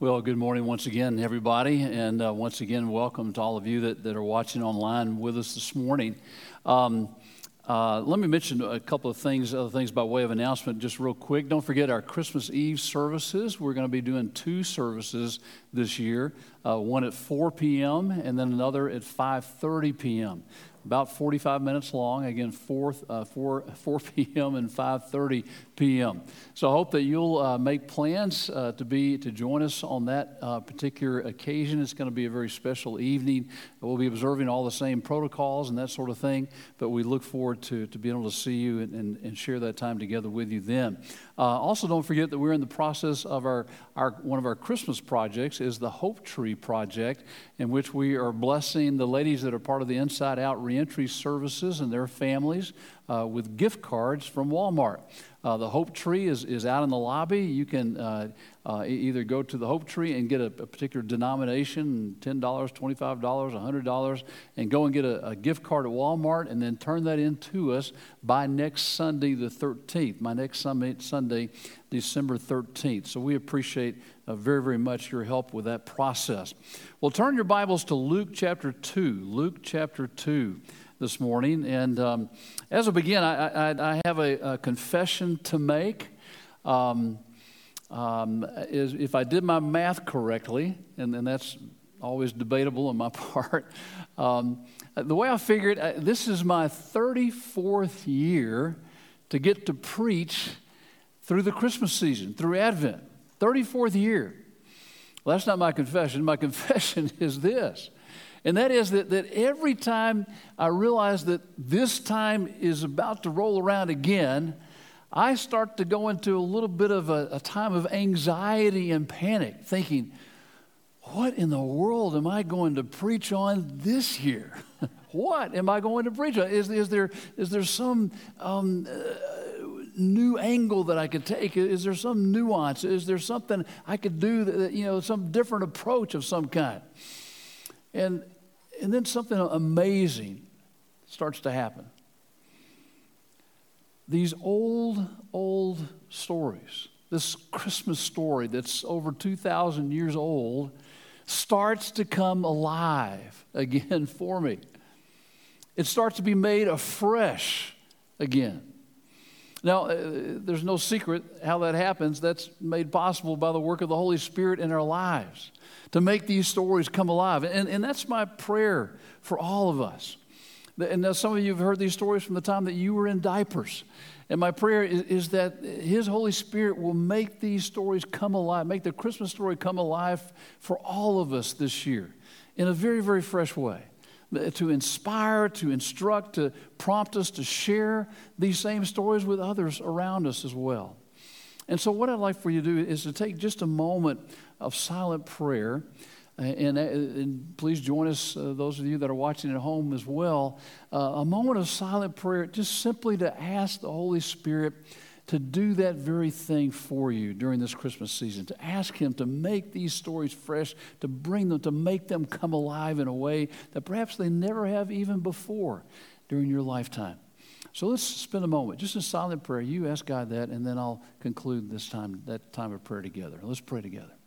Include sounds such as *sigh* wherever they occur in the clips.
Well, good morning once again, everybody, and uh, once again, welcome to all of you that, that are watching online with us this morning. Um, uh, let me mention a couple of things, other things by way of announcement, just real quick. Don't forget our Christmas Eve services. We're going to be doing two services this year, uh, one at 4 p.m. and then another at 5:30 p.m about 45 minutes long. Again, 4, uh, 4, *laughs* 4 p.m. and 5:30 p.m. So I hope that you'll uh, make plans uh, to be to join us on that uh, particular occasion. It's going to be a very special evening. We'll be observing all the same protocols and that sort of thing, but we look forward to, to being able to see you and, and, and share that time together with you then. Uh, also, don't forget that we're in the process of our, our one of our Christmas projects is the Hope Tree Project, in which we are blessing the ladies that are part of the Inside Out Reentry Services and their families uh, with gift cards from Walmart. Uh, the Hope Tree is, is out in the lobby. You can uh, uh, either go to the Hope Tree and get a, a particular denomination $10, $25, $100 and go and get a, a, gift card at Walmart and then turn that in to us by next Sunday, the 13th. My next Sunday, December 13th. So we appreciate uh, very, very much your help with that process. Well, turn your Bibles to Luke chapter 2. Luke chapter 2 this morning. And um, as I begin, I, I, I have a, a, confession to make. Um, um, is if I did my math correctly, and, and that's always debatable on my *laughs* part, um, the way I figured, uh, this is my 34th year to get to preach through the Christmas season, through Advent. 34th year. Well, that's not my confession. My *laughs* confession is this and that is that, that every time I realize that this time is about to roll around again, I start to go into a little bit of a, a time of anxiety and panic, thinking, what in the world am I going to preach on this year? *laughs* what am I going to preach on? Is, is, there, is there some um, uh, new angle that I could take? Is there some nuance? Is there something I could do, that, you know, some different approach of some kind? And and then something amazing starts to happen. These old, old stories, this Christmas story that's over 2,000 years old, starts to come alive *laughs* again for me. It starts to be made afresh again. Now, uh, there's no secret how that happens. That's made possible by the work of the Holy Spirit in our lives to make these stories come alive. And, and that's my prayer for all of us. And now some of you have heard these stories from the time that you were in diapers. And my prayer is, is, that His Holy Spirit will make these stories come alive, make the Christmas story come alive for all of us this year in a very, very fresh way. To inspire, to instruct, to prompt us to share these same stories with others around us as well. And so, what I'd like for you to do is to take just a moment of silent prayer. And, and, please join us, uh, those of you that are watching at home as well, uh, a moment of silent prayer, just simply to ask the Holy Spirit to do that very thing for you during this Christmas season, to ask Him to make these stories fresh, to bring them, to make them come alive in a way that perhaps they never have even before during your lifetime. So let's spend a moment, just in silent prayer. You ask God that, and then I'll conclude this time, that time of prayer together. Let's pray together.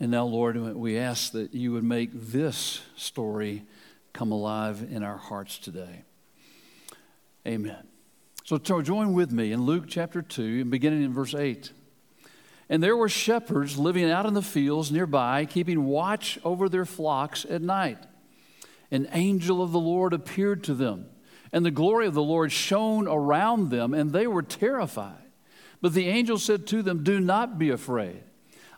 And now, Lord, we ask that you would make this story come alive in our hearts today. Amen. So join with me in Luke chapter 2 and beginning in verse 8. And there were shepherds living out in the fields nearby, keeping watch over their flocks at night. An angel of the Lord appeared to them, and the glory of the Lord shone around them, and they were terrified. But the angel said to them, Do not be afraid.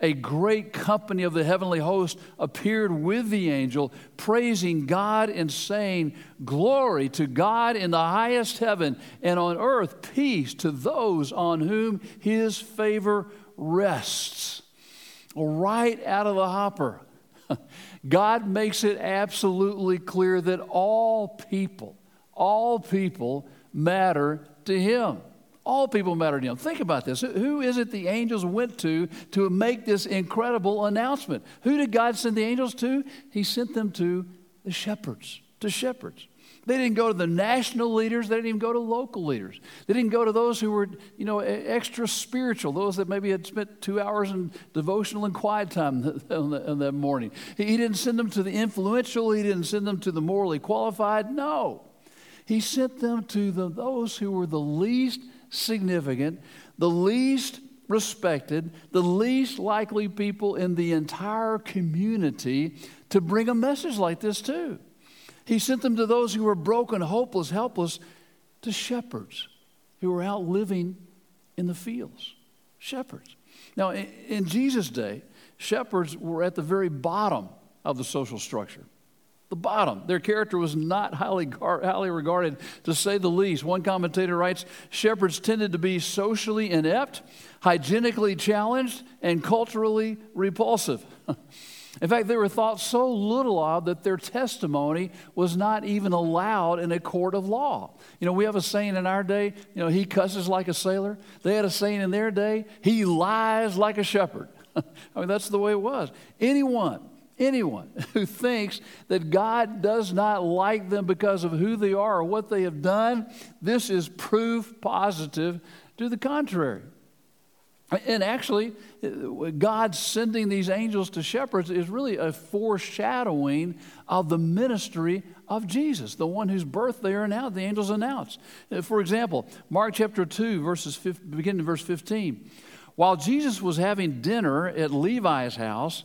a great company of the heavenly host appeared with the angel, praising God and saying, Glory to God in the highest heaven, and on earth peace to those on whom his favor rests. Right out of the hopper, *laughs* God makes it absolutely clear that all people, all people matter to him. All people matter to him. Think about this. Who is it the angels went to to make this incredible announcement? Who did God send the angels to? He sent them to the shepherds, to shepherds. They didn't go to the national leaders. They didn't even go to local leaders. They didn't go to those who were, you know, extra spiritual, those that maybe had spent two hours in devotional and quiet time *laughs* on that morning. He didn't send them to the influential. He didn't send them to the morally qualified. No. He sent them to the, those who were the least significant, the least respected, the least likely people in the entire community to bring a message like this to. He sent them to those who were broken, hopeless, helpless, to shepherds who were out living in the fields. Shepherds. Now, in Jesus' day, shepherds were at the very bottom of the social structure the bottom. Their character was not highly, highly regarded, to say the least. One commentator writes shepherds tended to be socially inept, hygienically challenged, and culturally repulsive. *laughs* In fact, they were thought so little of that their testimony was not even allowed in a court of law. You know, we have a saying in our day, you know, he cusses like a sailor. They had a saying in their day, he lies like a shepherd. *laughs* I mean, that's the way it was. Anyone anyone *laughs* who thinks that God does not like them because of who they are or what they have done, this is proof positive to the contrary. And actually, God sending these angels to shepherds is really a foreshadowing of the ministry of Jesus, the one whose birth they are now, the angels announce. Uh, for example, Mark chapter 2, verses 15, beginning in verse 15. While Jesus was having dinner at Levi's house,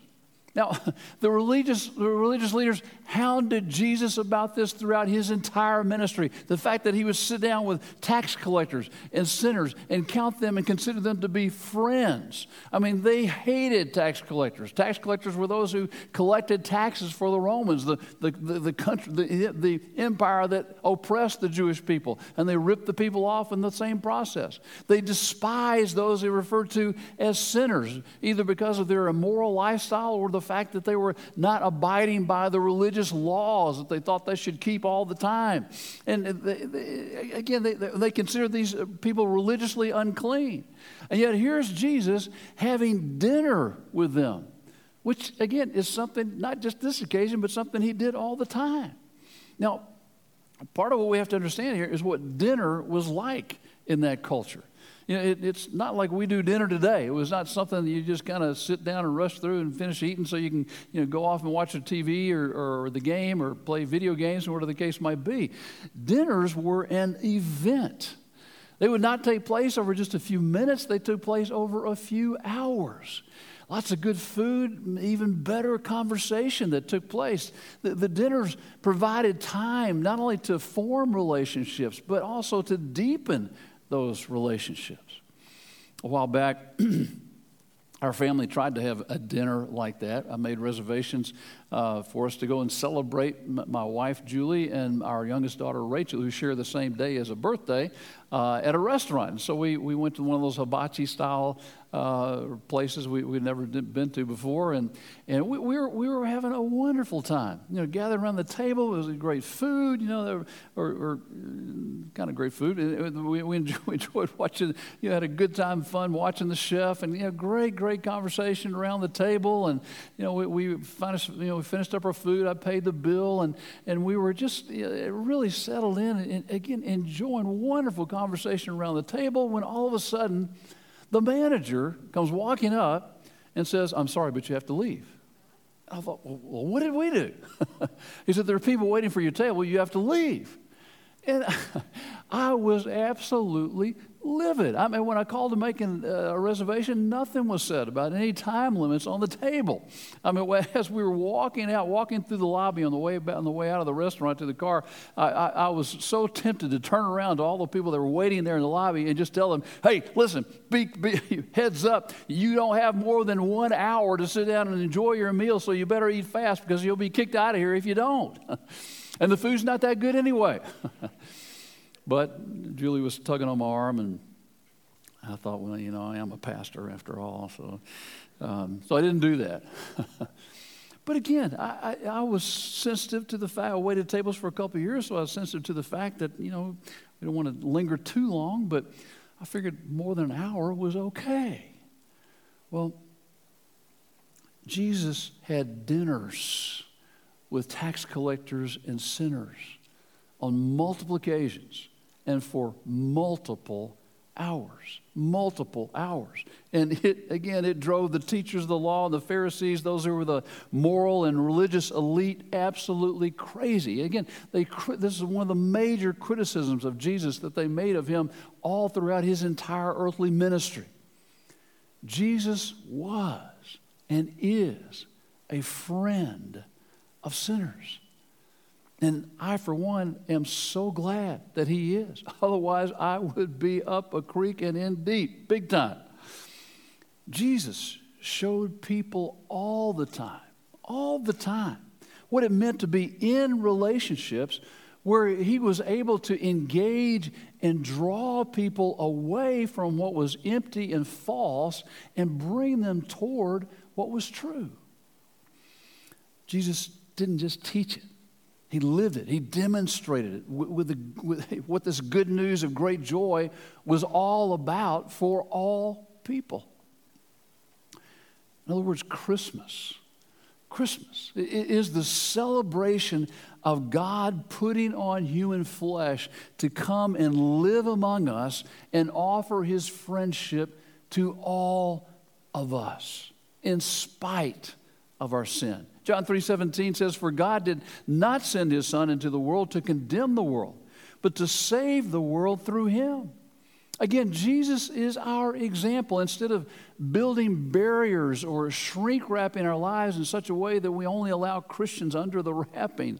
Now, *laughs* the religious, the religious leaders hounded Jesus about this throughout his entire ministry. The fact that he would sit down with tax collectors and sinners and count them and consider them to be friends. I mean, they hated tax collectors. Tax collectors were those who collected taxes for the Romans, the, the, the, the country, the, the empire that oppressed the Jewish people, and they ripped the people off in the same process. They despised those they referred to as sinners, either because of their immoral lifestyle or the the fact that they were not abiding by the religious laws that they thought they should keep all the time. And they, they, again, they, they considered these people religiously unclean. And yet here's Jesus having dinner with them, which again is something, not just this occasion, but something he did all the time. Now, part of what we have to understand here is what dinner was like in that culture. You know, it, it's not like we do dinner today. It was not something that you just kind of sit down and rush through and finish eating so you can you know, go off and watch the TV or, or the game or play video games or whatever the case might be. Dinners were an event. They would not take place over just a few minutes, they took place over a few hours lots of good food, even better conversation that took place. The, the, dinners provided time not only to form relationships, but also to deepen those relationships. A while back, *clears throat* our family tried to have a dinner like that. I made reservations uh, for us to go and celebrate m- my wife Julie and our youngest daughter Rachel, who share the same day as a birthday, uh, at a restaurant. So we, we went to one of those hibachi style uh, places we, we'd never been to before. And, and we, we, were, we were having a wonderful time. You know, gathered around the table. It was great food, you know, or, or kind of great food. We, *laughs* we enjoyed watching, you know, had a good time, fun watching the chef. And, you know, great, great conversation around the table. And, you know, we, we, finished, you know, we finished up our food. I paid the bill. And, and we were just you know, really settled in and, again, enjoying wonderful conversation around the table when all of a sudden, the manager comes walking up and says, I'm sorry, but you have to leave. I thought, well, what did we do? *laughs* he said, There are people waiting for your table. You have to leave. And *laughs* I was absolutely livid. I mean, when I called to make uh, a reservation, nothing was said about any time limits on the table. I mean, *laughs* as we were walking out, walking through the lobby on the way on the way out of the restaurant to the car, I, I, I was so tempted to turn around to all the people that were waiting there in the lobby and just tell them, "Hey, listen, be, be, *laughs* heads up, you don't have more than one hour to sit down and enjoy your meal, so you better eat fast because you'll be kicked out of here if you don't." *laughs* and the food's not that good anyway. But Julie was tugging on my arm, and I thought, well, you know, I am a pastor after all, so um, so I didn't do that. *laughs* but again, I, I, I, was sensitive to the fact I waited tables for a couple of years, so I was sensitive to the fact that you know we don't want to linger too long, but I figured more than an hour was okay. Well, Jesus had dinners with tax collectors and sinners on multiple occasions and for multiple hours. Multiple hours. And it, again, it drove the teachers of the law and the Pharisees, those who were the moral and religious elite, absolutely crazy. Again, they, this is one of the major criticisms of Jesus that they made of him all throughout his entire earthly ministry. Jesus was and is a friend of sinners. And I, for one, am so glad that he is. *laughs* Otherwise, I would be up a creek and in deep, big time. Jesus showed people all the time, all the time, what it meant to be in relationships where he was able to engage and draw people away from what was empty and false and bring them toward what was true. Jesus didn't just teach it, he lived it. He demonstrated it with, the, with *laughs* what this good news of great joy was all about for all people. In other words, Christmas. Christmas is the celebration of God putting on human flesh to come and live among us and offer his friendship to all of us in spite of our sin. John 3:17 says for God did not send his son into the world to condemn the world, but to save the world through him. Again, Jesus is our example. Instead of building barriers or shrink wrapping our lives in such a way that we only allow Christians under the wrapping,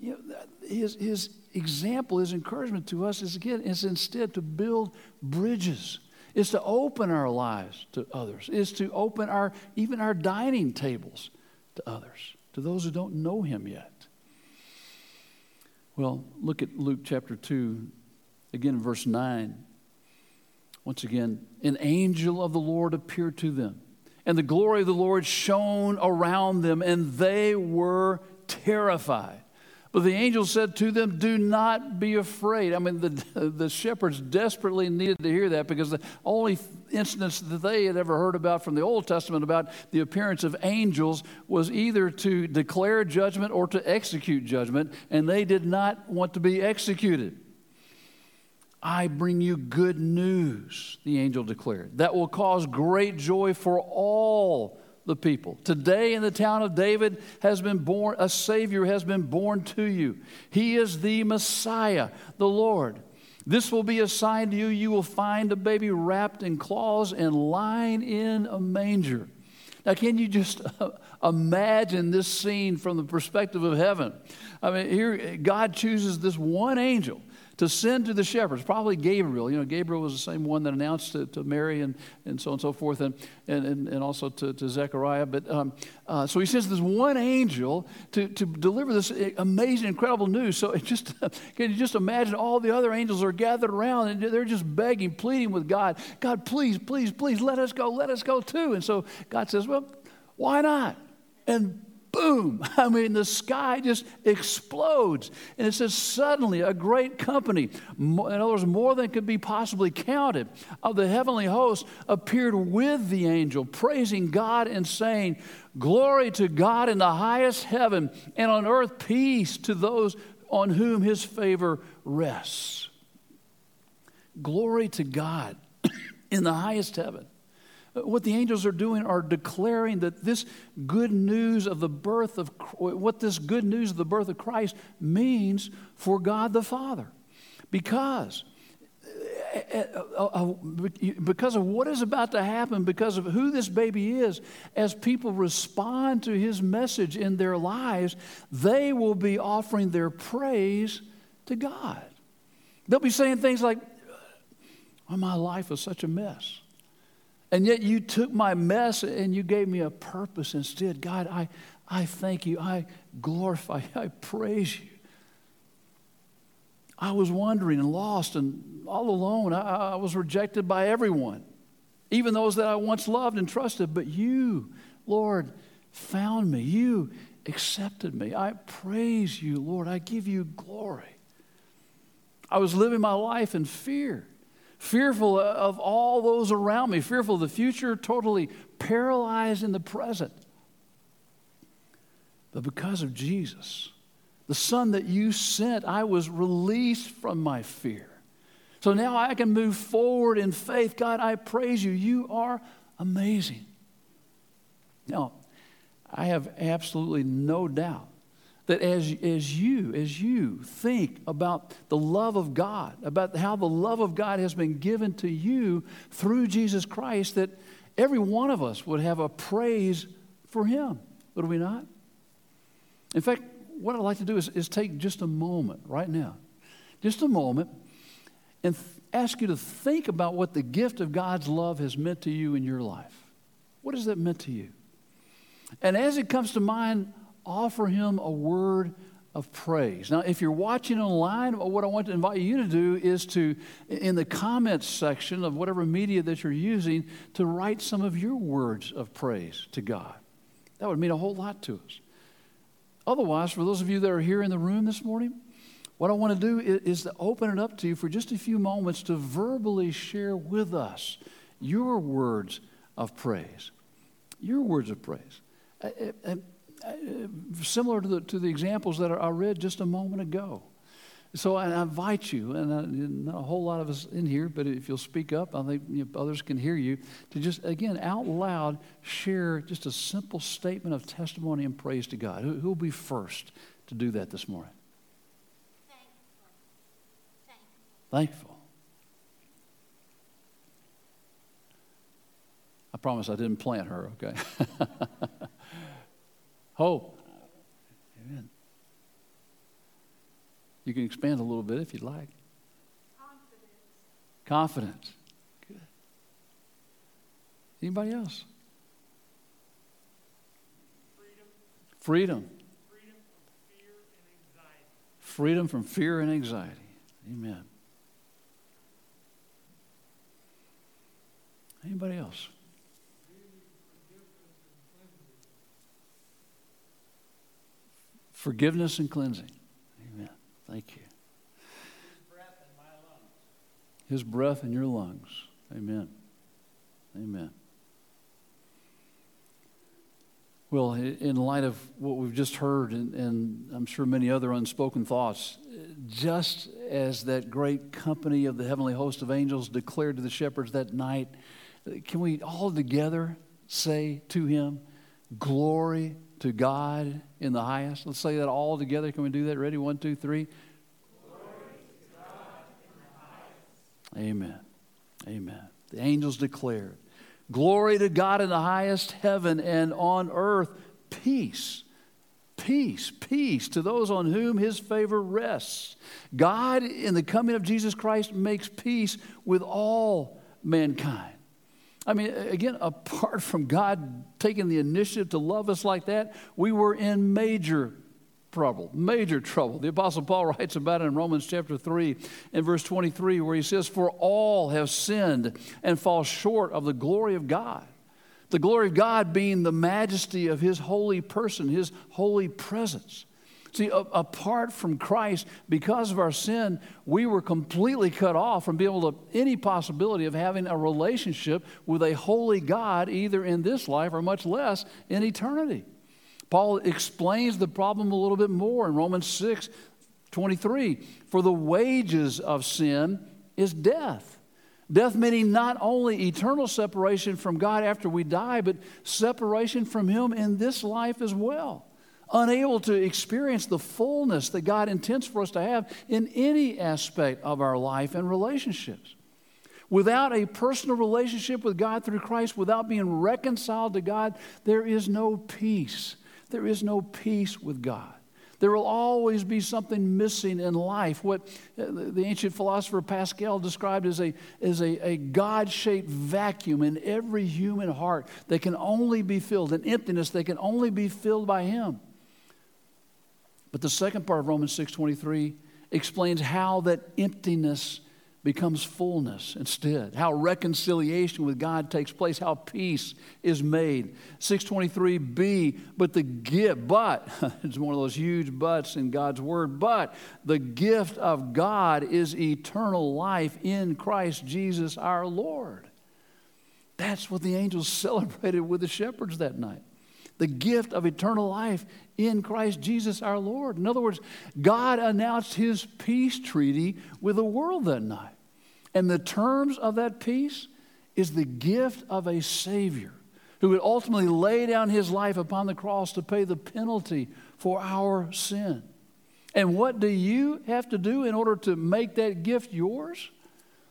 you know, his, his example, his encouragement to us is again is instead to build bridges is to open our lives to others, is to open our even our dining tables to others, to those who don't know him yet. Well, look at Luke chapter 2, again, verse 9. Once again, an angel of the Lord appeared to them, and the glory of the Lord shone around them, and they were terrified. But the angel said to them, Do not be afraid. I mean, the, the shepherds desperately needed to hear that because the only instance that they had ever heard about from the Old Testament about the appearance of angels was either to declare judgment or to execute judgment, and they did not want to be executed. I bring you good news, the angel declared, that will cause great joy for all the people. Today in the town of David has been born, a Savior has been born to you. He is the Messiah, the Lord. This will be a sign to you. You will find a baby wrapped in cloths and lying in a manger. Now, can you just uh, imagine this scene from the perspective of heaven? I mean, here God chooses this one angel to send to the shepherds, probably Gabriel. You know, Gabriel was the same one that announced to, to Mary and, and so on and so forth, and, and, and also to, to Zechariah. But um, uh, so he sends this one angel to, to deliver this amazing, incredible news. So just *laughs* can you just imagine all the other angels are gathered around and they're just begging, pleading with God, God, please, please, please, let us go, let us go too. And so God says, well, why not? And boom. *laughs* I mean, the sky just explodes. And it says, suddenly a great company, in other words, more than could be possibly counted, of the heavenly host appeared with the angel, praising God and saying, Glory to God in the highest heaven, and on earth peace to those on whom his favor rests. Glory to God *coughs* in the highest heaven What the angels are doing are declaring that this good news of the birth of what this good news of the birth of Christ means for God the Father. Because because of what is about to happen, because of who this baby is, as people respond to his message in their lives, they will be offering their praise to God. They'll be saying things like, oh, My life is such a mess. And yet you took my mess and you gave me a purpose instead. God, I, I thank you. I glorify you. I praise you. I was wandering and lost and all alone. I, I, was rejected by everyone, even those that I once loved and trusted. But you, Lord, found me. You accepted me. I praise you, Lord. I give you glory. I was living my life in fear, fearful of all those around me, fearful of the future, totally paralyzed in the present. But because of Jesus, the Son that you sent, I was released from my fear. So now I can move forward in faith. God, I praise you. You are amazing. Now, I have absolutely no doubt that as, as you, as you think about the love of God, about how the love of God has been given to you through Jesus Christ, that every one of us would have a praise for him. Would we not? In fact, what I'd like to do is, is take just a moment right now, just a moment, and th- ask you to think about what the gift of God's love has meant to you in your life. What has that meant to you? And as it comes to mind, offer Him a word of praise. Now, if you're watching online, what I want to invite you to do is to, in the comments section of whatever media that you're using, to write some of your words of praise to God. That would mean a whole lot to us. Otherwise, for those of you that are here in the room this morning, what I want to do is, to open it up to you for just a few moments to verbally share with us your words of praise. Your words of praise. Similar to the, to the examples that I read just a moment ago. So I invite you, and I, not a whole lot of us in here, but if you'll speak up, I think you know, others can hear you, to just, again, out loud share just a simple statement of testimony and praise to God. Who will be first to do that this morning? Thankful. Thankful. I promise I didn't plant her, okay? *laughs* Hope. Amen. You can expand a little bit if you'd like. Confidence. Confidence. Good. Anybody else? Freedom. Freedom. Freedom fear and anxiety. Freedom from fear and anxiety. Amen. Anybody else? Forgiveness and cleansing. Amen. Thank you. His breath in your lungs. Amen. Amen. Well, in light of what we've just heard, and, and, I'm sure many other unspoken thoughts, just as that great company of the heavenly host of angels declared to the shepherds that night, can we all together say to him, Glory to God in the highest. Let's say that all together. Can we do that? Ready? One, two, three. Amen. Amen. The angels declared, Glory to God in the highest heaven and on earth, peace. Peace, peace to those on whom his favor rests. God, in the coming of Jesus Christ, makes peace with all mankind. I mean, again, apart from God taking the initiative to love us like that, we were in major trouble, major trouble. The Apostle Paul *laughs* writes about it in Romans chapter 3 and verse 23, where he says, For all have sinned and fall short of the glory of God. The glory of God being the majesty of his holy person, his holy presence. See, apart from Christ, because of our sin, we were completely cut off from being able to any possibility of having a relationship with a holy God, either in this life or much less in eternity. Paul explains the problem a little bit more in Romans 6 23. For the wages of sin is death, Death meaning not only eternal separation from God after we die, but separation from Him in this life as well. Unable to experience the fullness that God intends for us to have in any aspect of our life and relationships. Without a personal relationship with God through Christ, without being reconciled to God, there is no peace. There is no peace with God. There will always be something missing in life. What uh, the ancient philosopher Pascal described as a, as a, a God shaped vacuum in every human heart that can only be filled, an emptiness that can only be filled by Him. But the second part of Romans 6.23 explains how that emptiness becomes fullness instead how reconciliation with god takes place how peace is made. 623b but the gift but *laughs* it's one of those huge buts in god's word but the gift of god is eternal life in christ jesus our lord. That's what the angels *laughs* celebrated with the shepherds that night the gift of eternal life in Christ Jesus our Lord. In other words, God announced his peace treaty with the world that night. And the terms of that peace is the gift of a Savior who would ultimately lay down his life upon the cross to pay the penalty for our sin. And what do you have to do in order to make that gift yours?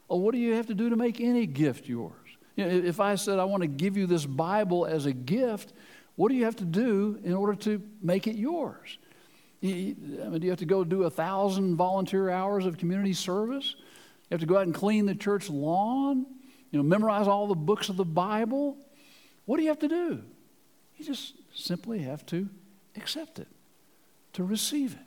Or what do you have to do to make any gift yours? You know, if I said, I want to give you this Bible as a gift, what do you have to do in order to make it yours? I mean, do you have to go do a thousand volunteer hours of community service? You have to go out and clean the church lawn, you know, memorize all the books of the Bible. What do you have to do? You just simply have to accept it, to receive it.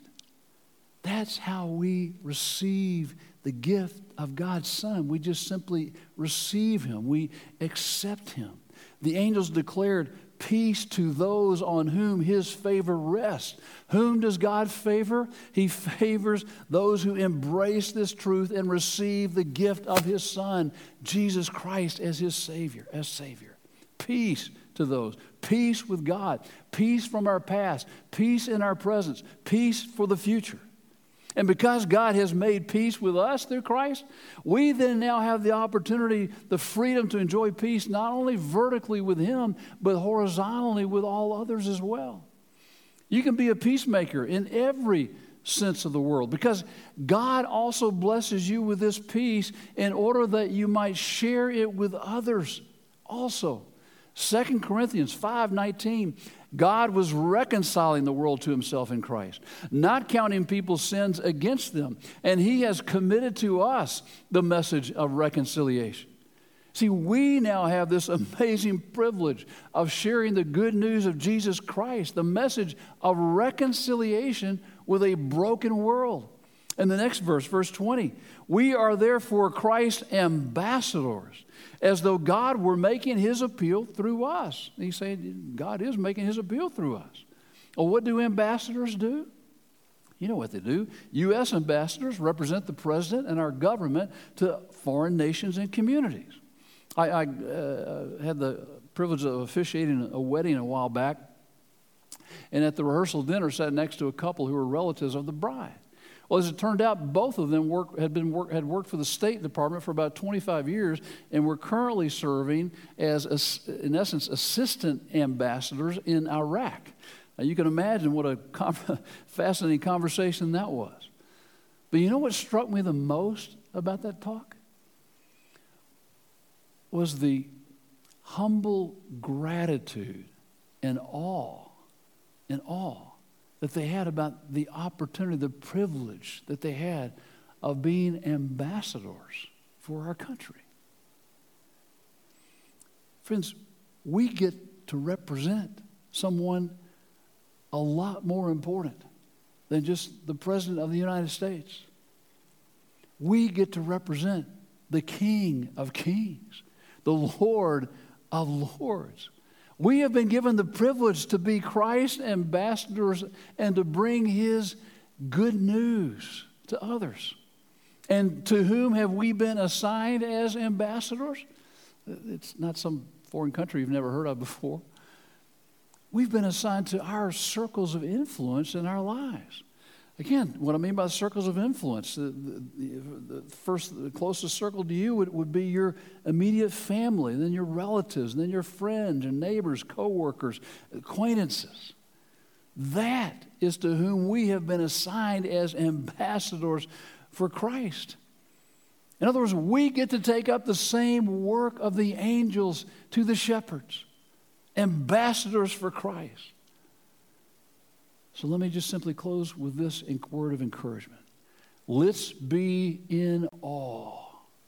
That's how we receive the gift of God's Son. We just simply receive Him, we accept Him. The angels declared, peace to those on whom his favor rests. Whom does God favor? He favors those who embrace this truth and receive the gift of his son, Jesus Christ as his savior, as savior. Peace to those. Peace with God, peace from our past, peace in our presence, peace for the future. And because God has made peace with us through Christ, we then now have the opportunity, the freedom to enjoy peace not only vertically with Him, but horizontally with all others as well. You can be a peacemaker in every sense of the world because God also blesses you with this peace in order that you might share it with others also. 2 Corinthians 5:19 God was reconciling the world to himself in Christ, not counting people's sins against them. And he has committed to us the message of reconciliation. See, we now have this amazing privilege of sharing the good news of Jesus Christ, the message of reconciliation with a broken world. And the next verse, verse 20, we are therefore Christ's ambassadors as though God were making his appeal through us. He said, God is making his appeal through us. Well, what do ambassadors do? You know what they do. U.S. ambassadors represent the president and our government to foreign nations and communities. I, I uh, had the privilege of officiating a wedding a while back, and at the rehearsal dinner sat next to a couple who were relatives of the bride. Well, as it turned out, both of them work, had, been work, had worked for the State Department for about 25 years and were currently serving as, in essence, assistant ambassadors in Iraq. Now, you can imagine what a *laughs* fascinating conversation that was. But you know what struck me the most about that talk? Was the humble gratitude and awe and awe that they had about the opportunity, the privilege that they had of being ambassadors for our country. Friends, we get to represent someone a lot more important than just the President of the United States. We get to represent the King of Kings, the Lord of Lords. We have been given the privilege to be Christ's ambassadors and to bring his good news to others. And to whom have we been assigned as ambassadors? It's not some foreign country you've never heard of before. We've been assigned to our circles of influence in our lives. Again, what I mean by circles of influence, the, the, the, first, the closest circle to you would, would be your immediate family, then your relatives, then your friends and neighbors, coworkers, acquaintances. That is to whom we have been assigned as ambassadors for Christ. In other words, we get to take up the same work of the angels to the shepherds, ambassadors for Christ. So let me just simply close with this word of encouragement. Let's be in awe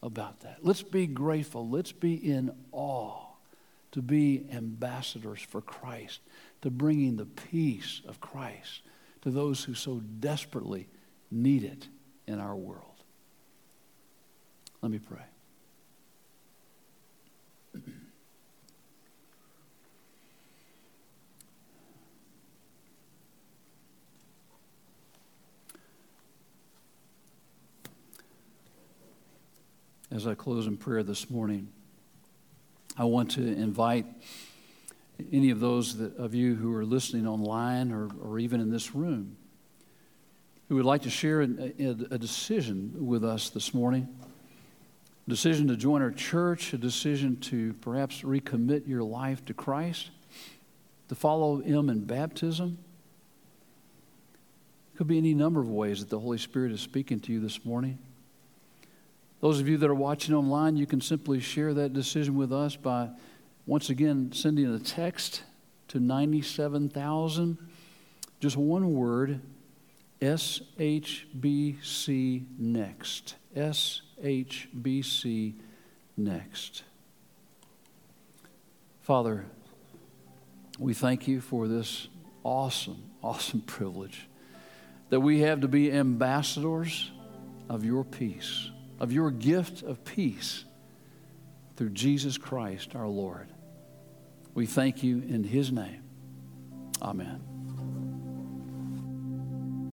about that. Let's be grateful. Let's be in awe to be ambassadors for Christ, to bringing the peace of Christ to those who so desperately need it in our world. Let me pray. As I close in prayer this morning, I want to invite any of those that, of you who are listening online or, or even in this room who would like to share a, a, decision with us this morning a decision to join our church, a decision to perhaps recommit your life to Christ, to follow Him in baptism. Could be any number of ways that the Holy Spirit is speaking to you this morning. Those of you that are watching online, you can simply share that decision with us by once again sending a text to 97,000. Just one word SHBC next. SHBC next. Father, we thank you for this awesome, awesome privilege that we have to be ambassadors of your peace of your gift of peace through Jesus Christ our Lord. We thank you in his name. Amen.